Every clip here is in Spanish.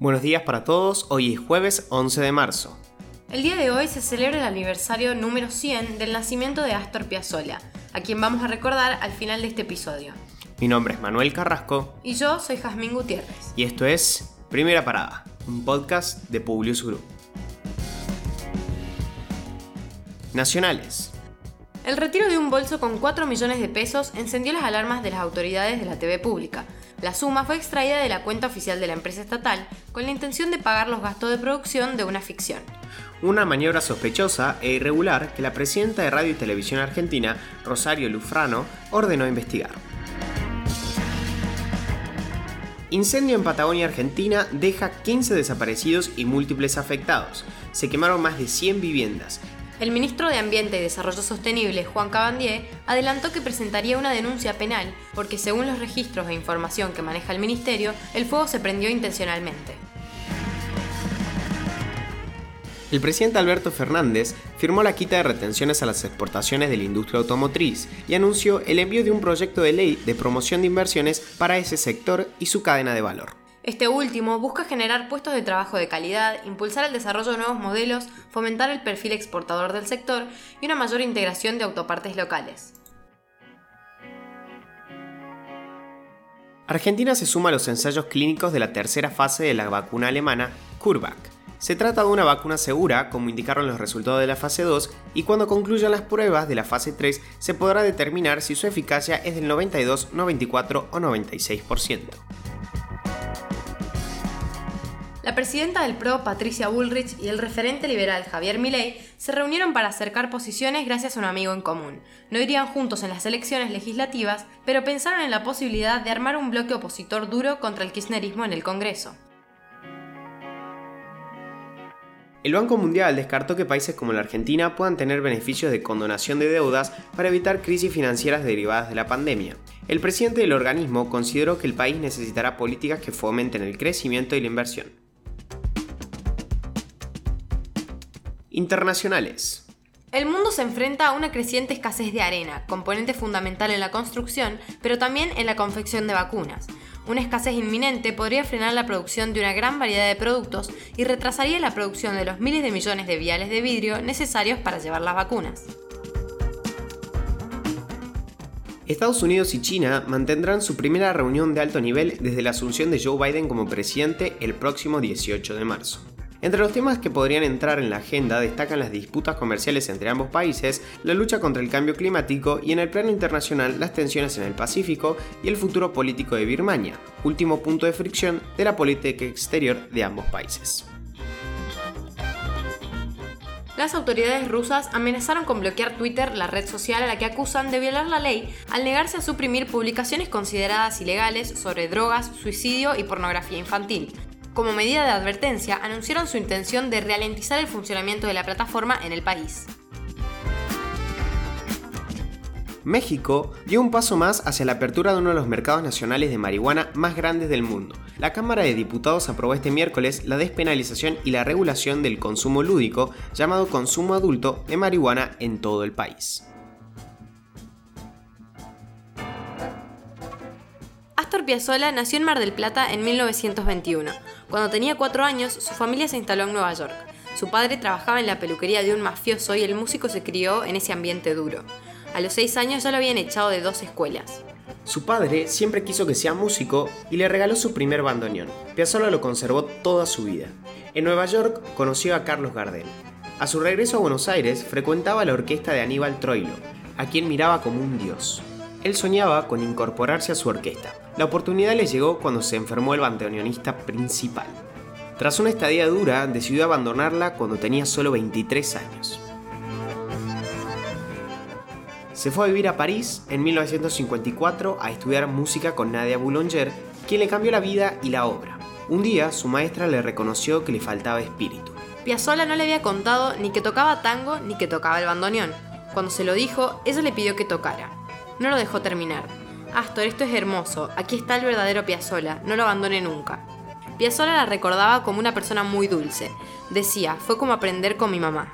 Buenos días para todos, hoy es jueves 11 de marzo. El día de hoy se celebra el aniversario número 100 del nacimiento de Astor Piazzolla, a quien vamos a recordar al final de este episodio. Mi nombre es Manuel Carrasco. Y yo soy Jazmín Gutiérrez. Y esto es Primera Parada, un podcast de Publius Group. Nacionales. El retiro de un bolso con 4 millones de pesos encendió las alarmas de las autoridades de la TV pública. La suma fue extraída de la cuenta oficial de la empresa estatal con la intención de pagar los gastos de producción de una ficción. Una maniobra sospechosa e irregular que la presidenta de Radio y Televisión Argentina, Rosario Lufrano, ordenó investigar. Incendio en Patagonia, Argentina, deja 15 desaparecidos y múltiples afectados. Se quemaron más de 100 viviendas el ministro de Ambiente y Desarrollo Sostenible, Juan Cabandier, adelantó que presentaría una denuncia penal porque según los registros e información que maneja el ministerio, el fuego se prendió intencionalmente. El presidente Alberto Fernández firmó la quita de retenciones a las exportaciones de la industria automotriz y anunció el envío de un proyecto de ley de promoción de inversiones para ese sector y su cadena de valor. Este último busca generar puestos de trabajo de calidad, impulsar el desarrollo de nuevos modelos, fomentar el perfil exportador del sector y una mayor integración de autopartes locales. Argentina se suma a los ensayos clínicos de la tercera fase de la vacuna alemana CureVac. Se trata de una vacuna segura, como indicaron los resultados de la fase 2, y cuando concluyan las pruebas de la fase 3 se podrá determinar si su eficacia es del 92, 94 o 96%. La presidenta del PRO, Patricia Bullrich, y el referente liberal Javier Milei se reunieron para acercar posiciones gracias a un amigo en común. No irían juntos en las elecciones legislativas, pero pensaron en la posibilidad de armar un bloque opositor duro contra el kirchnerismo en el Congreso. El Banco Mundial descartó que países como la Argentina puedan tener beneficios de condonación de deudas para evitar crisis financieras derivadas de la pandemia. El presidente del organismo consideró que el país necesitará políticas que fomenten el crecimiento y la inversión. Internacionales. El mundo se enfrenta a una creciente escasez de arena, componente fundamental en la construcción, pero también en la confección de vacunas. Una escasez inminente podría frenar la producción de una gran variedad de productos y retrasaría la producción de los miles de millones de viales de vidrio necesarios para llevar las vacunas. Estados Unidos y China mantendrán su primera reunión de alto nivel desde la asunción de Joe Biden como presidente el próximo 18 de marzo. Entre los temas que podrían entrar en la agenda destacan las disputas comerciales entre ambos países, la lucha contra el cambio climático y en el plano internacional las tensiones en el Pacífico y el futuro político de Birmania, último punto de fricción de la política exterior de ambos países. Las autoridades rusas amenazaron con bloquear Twitter, la red social a la que acusan de violar la ley al negarse a suprimir publicaciones consideradas ilegales sobre drogas, suicidio y pornografía infantil, como medida de advertencia, anunciaron su intención de ralentizar el funcionamiento de la plataforma en el país. México dio un paso más hacia la apertura de uno de los mercados nacionales de marihuana más grandes del mundo. La Cámara de Diputados aprobó este miércoles la despenalización y la regulación del consumo lúdico, llamado consumo adulto, de marihuana en todo el país. Piazzolla nació en Mar del Plata en 1921. Cuando tenía cuatro años, su familia se instaló en Nueva York. Su padre trabajaba en la peluquería de un mafioso y el músico se crió en ese ambiente duro. A los seis años ya lo habían echado de dos escuelas. Su padre siempre quiso que sea músico y le regaló su primer bandoneón. Piazzolla lo conservó toda su vida. En Nueva York conoció a Carlos Gardel. A su regreso a Buenos Aires frecuentaba la orquesta de Aníbal Troilo, a quien miraba como un dios. Él soñaba con incorporarse a su orquesta, la oportunidad le llegó cuando se enfermó el bandoneonista principal. Tras una estadía dura, decidió abandonarla cuando tenía solo 23 años. Se fue a vivir a París en 1954 a estudiar música con Nadia Boulanger, quien le cambió la vida y la obra. Un día, su maestra le reconoció que le faltaba espíritu. Piazzolla no le había contado ni que tocaba tango ni que tocaba el bandoneón. Cuando se lo dijo, ella le pidió que tocara. No lo dejó terminar. Astor, esto es hermoso. Aquí está el verdadero Piazzolla. No lo abandone nunca. Piazzolla la recordaba como una persona muy dulce. Decía, fue como aprender con mi mamá.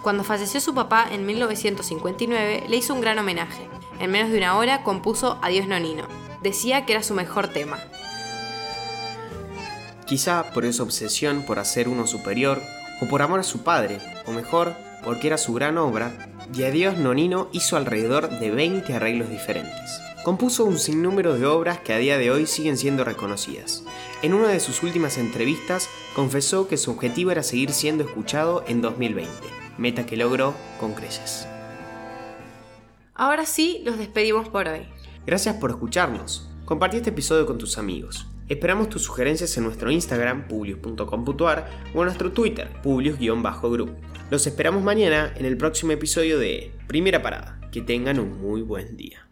Cuando falleció su papá en 1959, le hizo un gran homenaje. En menos de una hora compuso Adiós Nonino. Decía que era su mejor tema. Quizá por esa obsesión por hacer uno superior, o por amor a su padre, o mejor, porque era su gran obra, y a Dios Nonino hizo alrededor de 20 arreglos diferentes. Compuso un sinnúmero de obras que a día de hoy siguen siendo reconocidas. En una de sus últimas entrevistas confesó que su objetivo era seguir siendo escuchado en 2020, meta que logró con creces. Ahora sí, los despedimos por hoy. Gracias por escucharnos. Compartí este episodio con tus amigos. Esperamos tus sugerencias en nuestro Instagram, publius.com.ar o en nuestro Twitter, publius-group. Los esperamos mañana en el próximo episodio de Primera Parada. Que tengan un muy buen día.